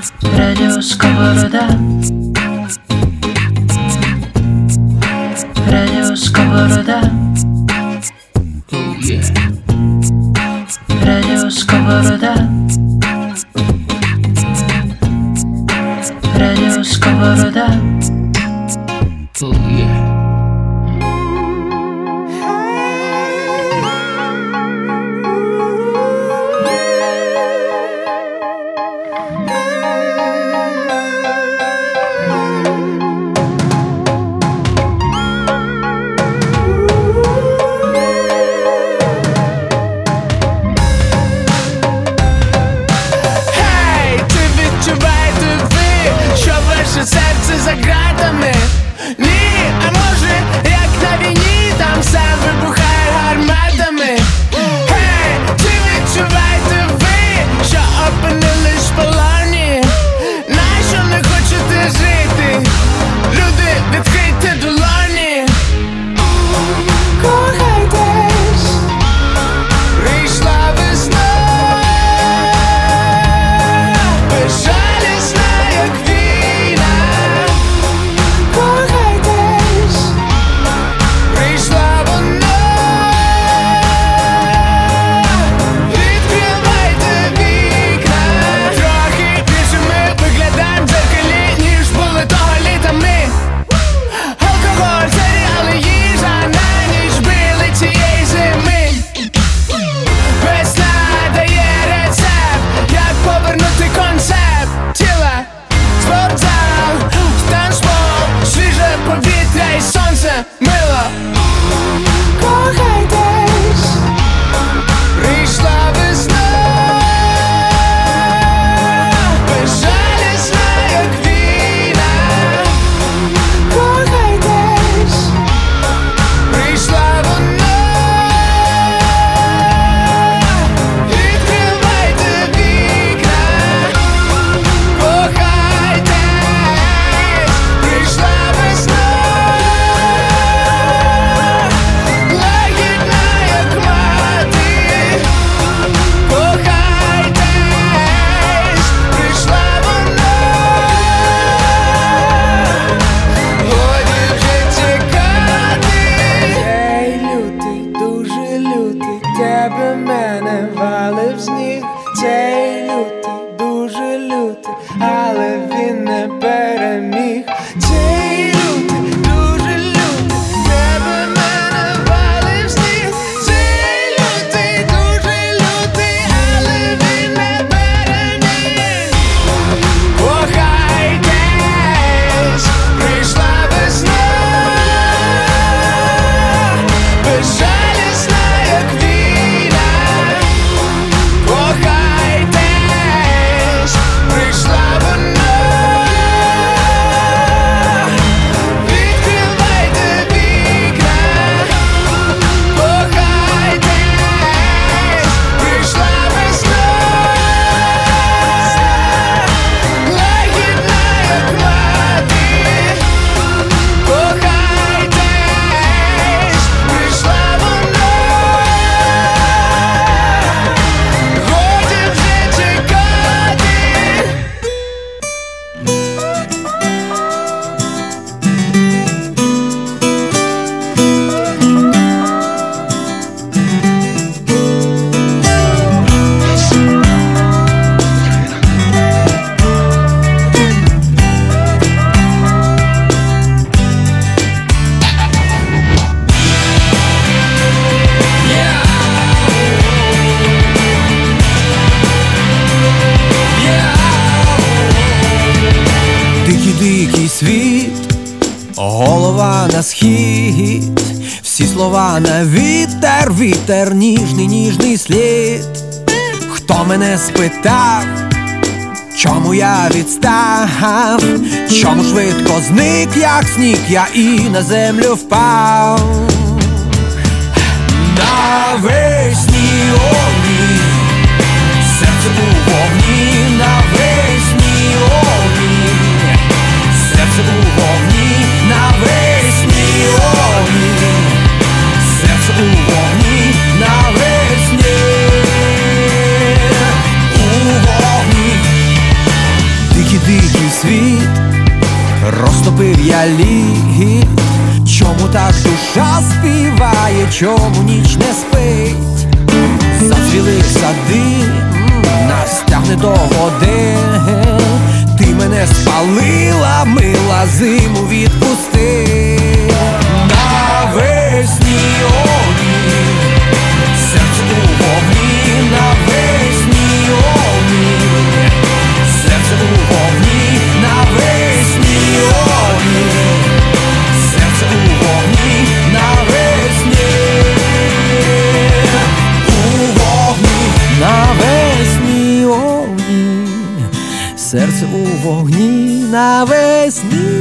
Радио Сковорода Радио Сковорода oh, yeah. Сковорода Радио Сковорода oh, yeah. мене спитав, чому я відстав, чому швидко зник, як сніг, я і на землю впав. Навесні. о. світ, розтопив я ліги, чому та душа співає, чому ніч не спить, зацвіли сади, нас тягне до води, ти мене спалила, мила зиму відпусти. вогні навесні.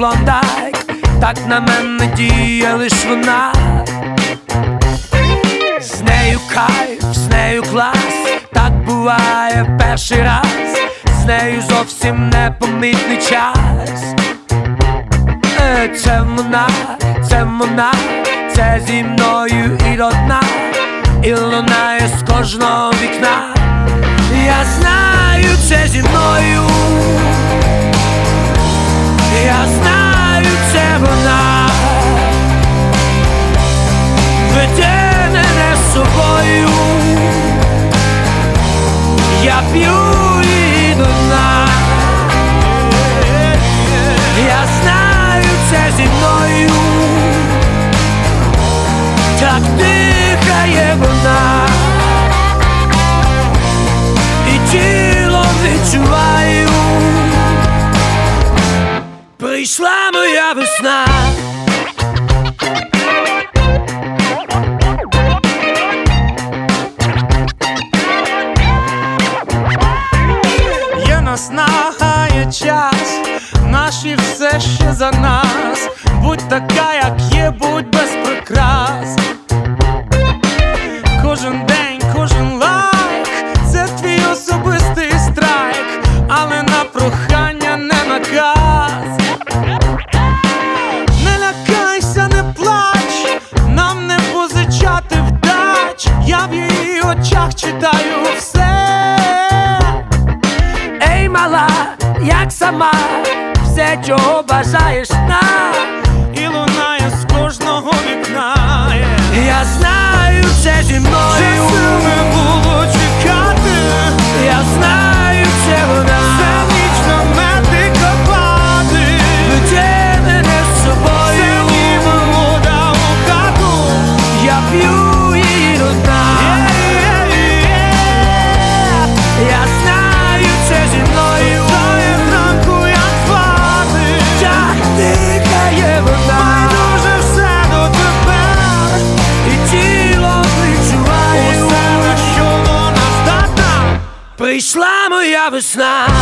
клондайк, так на мене діє лиш вона, з нею кайф, з нею клас, так буває перший раз, з нею зовсім непомітний час. Е, це вона, це вона, це зі мною і родна. і лунає з кожного вікна. Я знаю, це зі мною я знаю, це вона веде мене з собою, я п'ю. przede mną Czasem było ciekawe Jasne I now.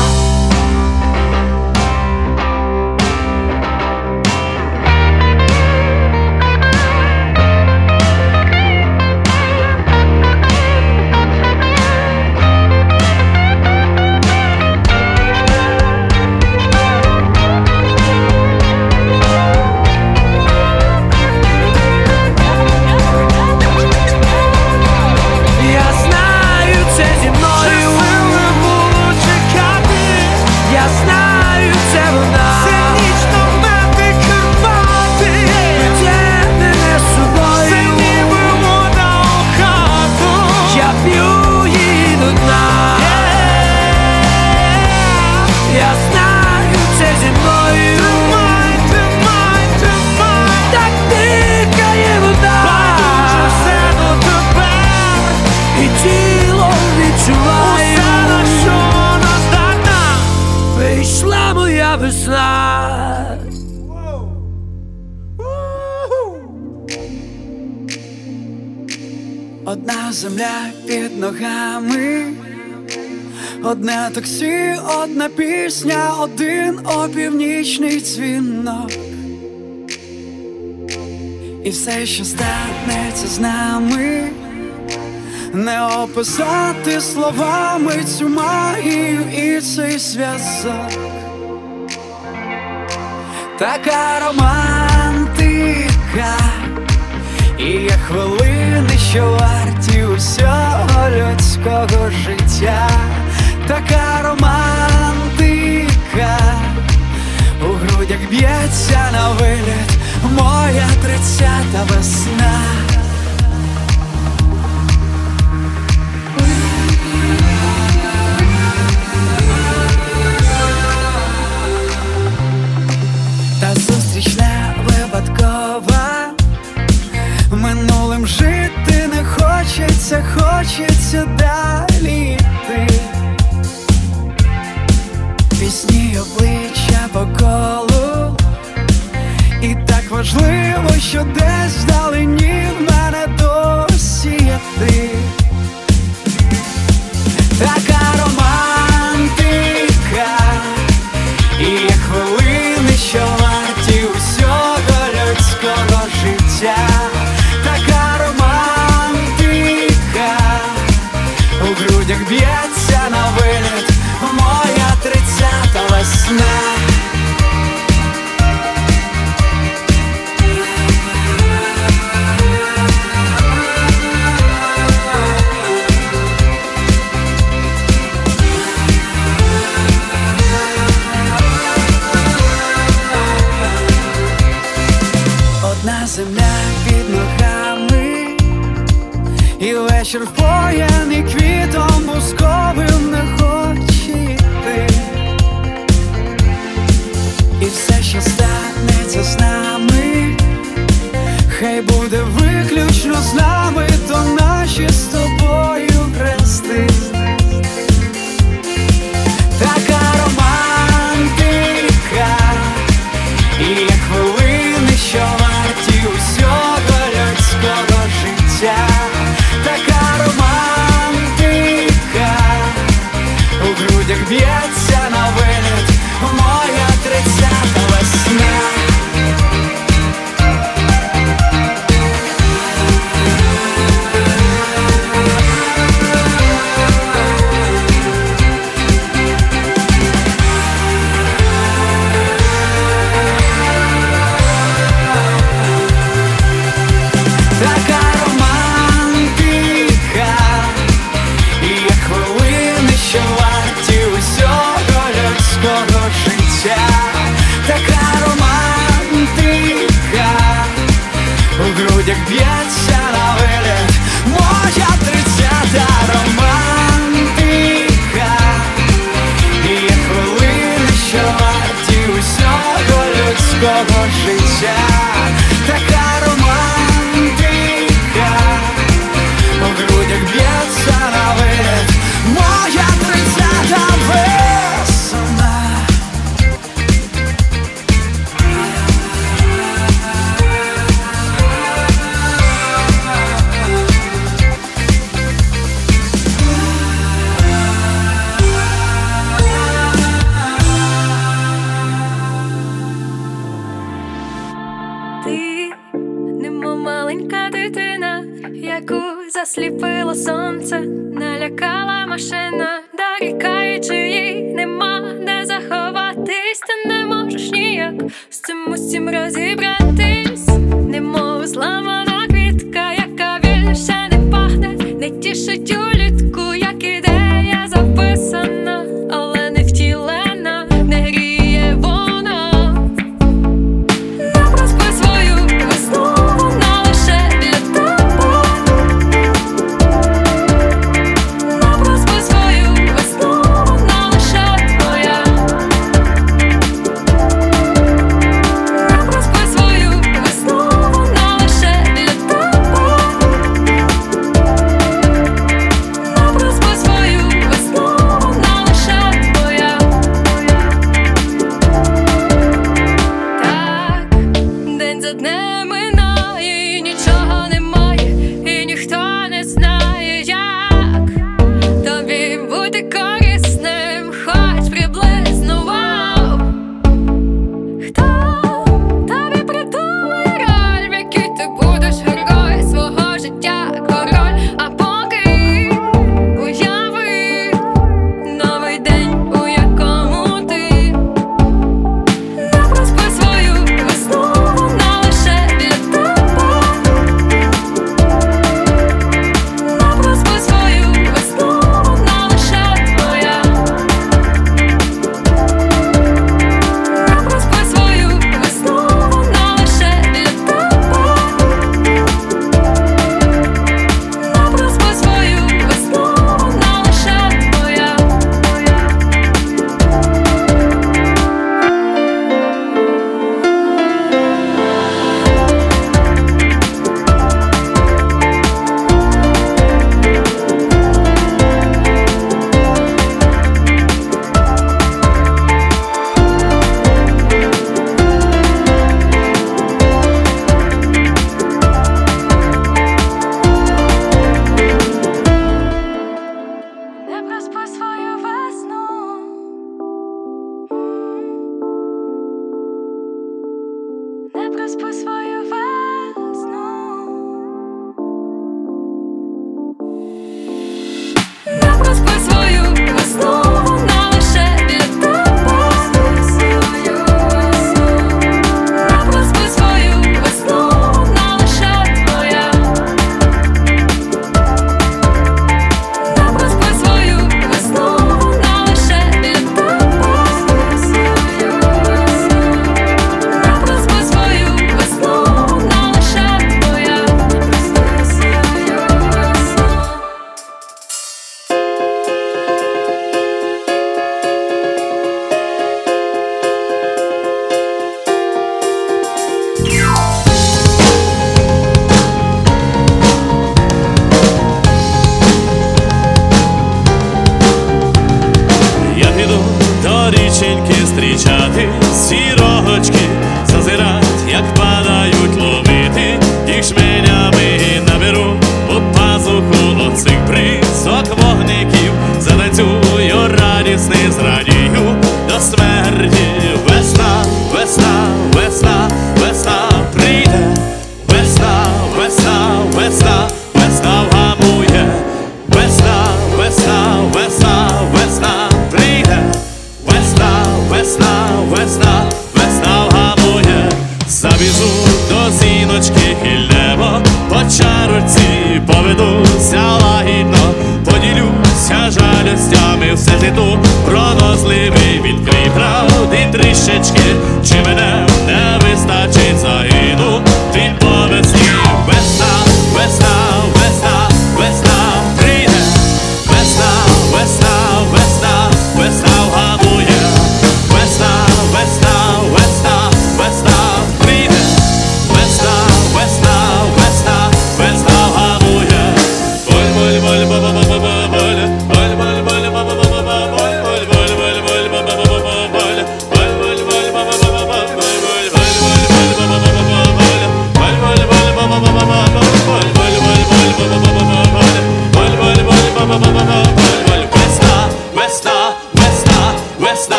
Таксі, одна пісня, один опівнічний дзвінок. І все, що станеться з нами, не описати словами цю магію і цей зв'язок. Така романтика, і є хвилини, що варті така романтика, у грудях б'ється на виліт моя тридцята весна. Та зустріч не випадкова. Минулим жити не хочеться, хочеться далі Пісні обличчя по колу І так важливо, що десь вдалині в мене досі є ти. Така Ти, немов маленька дитина, яку засліпило сонце, налякала машина, дорікаючи їй нема де заховатись, ти не можеш ніяк з цим усім розібратись, немов зламана квітка, яка більше не пахне, не тішить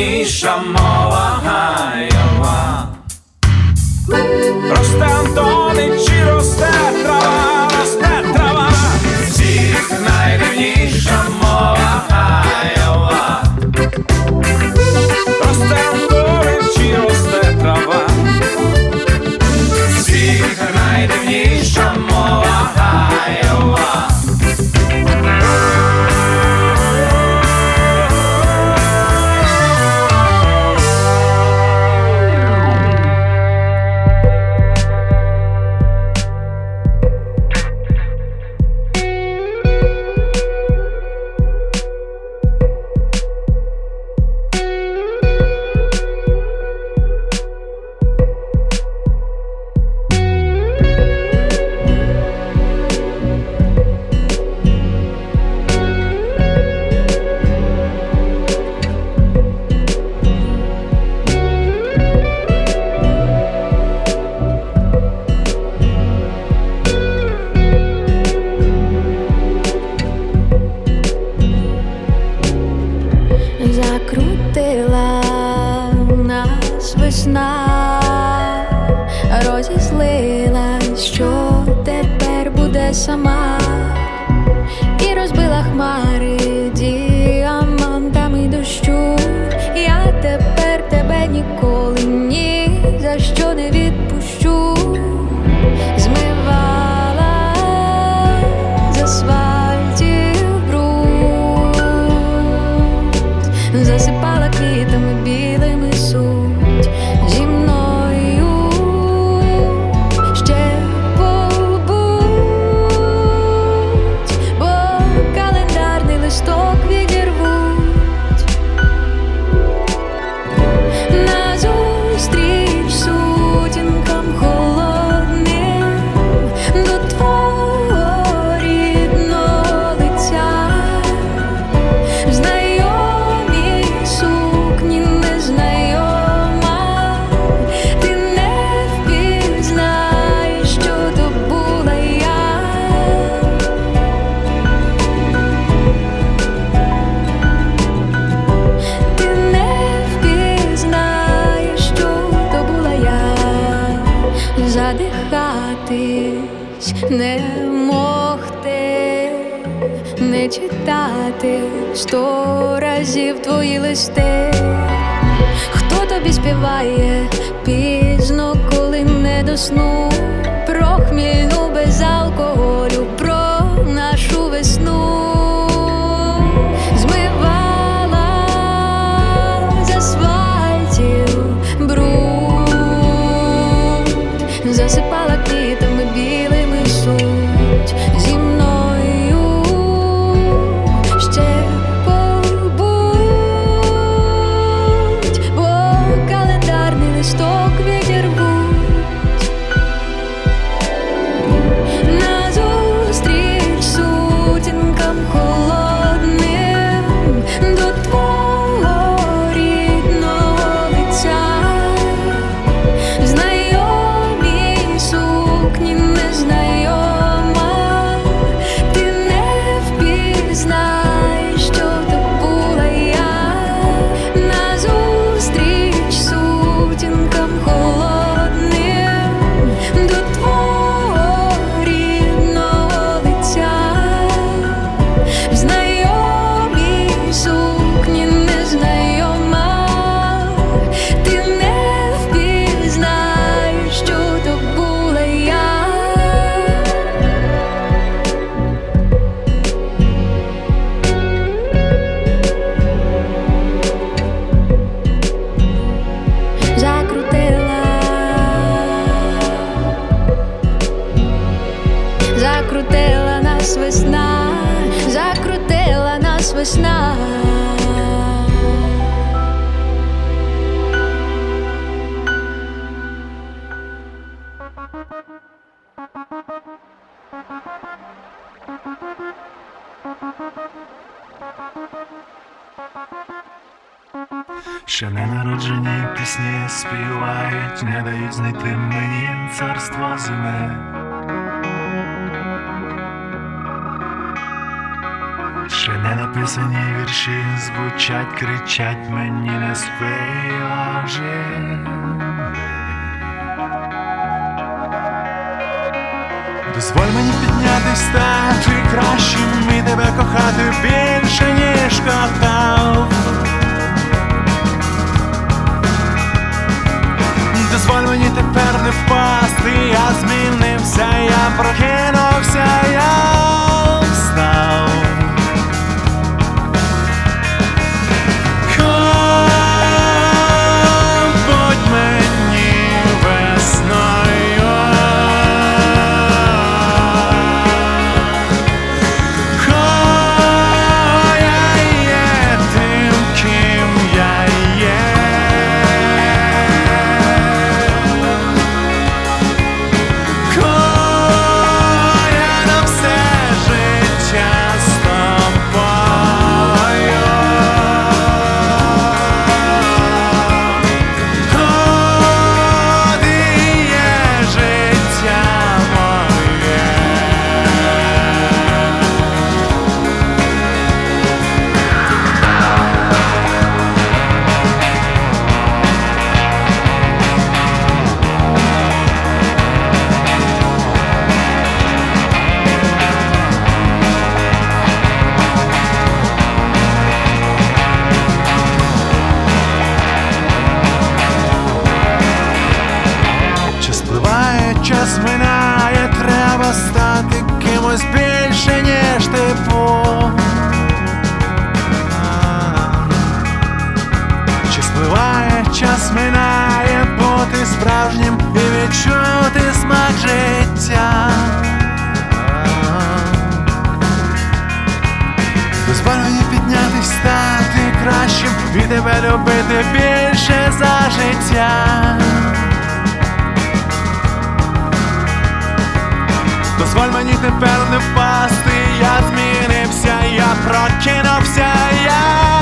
nie chamała. chamar. ти, хто тобі співає. Ще не народжені пісні співають, не дають знайти мені царство зими. Ще не написані вірші звучать, кричать мені не спиважи. Дозволь мені піднятись стати кращим і тебе кохати більше, ніж кохав дозволь мені тепер не впасти, я змінився, я прокинувся я. час минає бути справжнім і відчути смак життя. Дозволені піднятись, стати кращим і тебе любити більше за життя. Дозволь мені тепер не впасти, я змінився, я прокинувся я.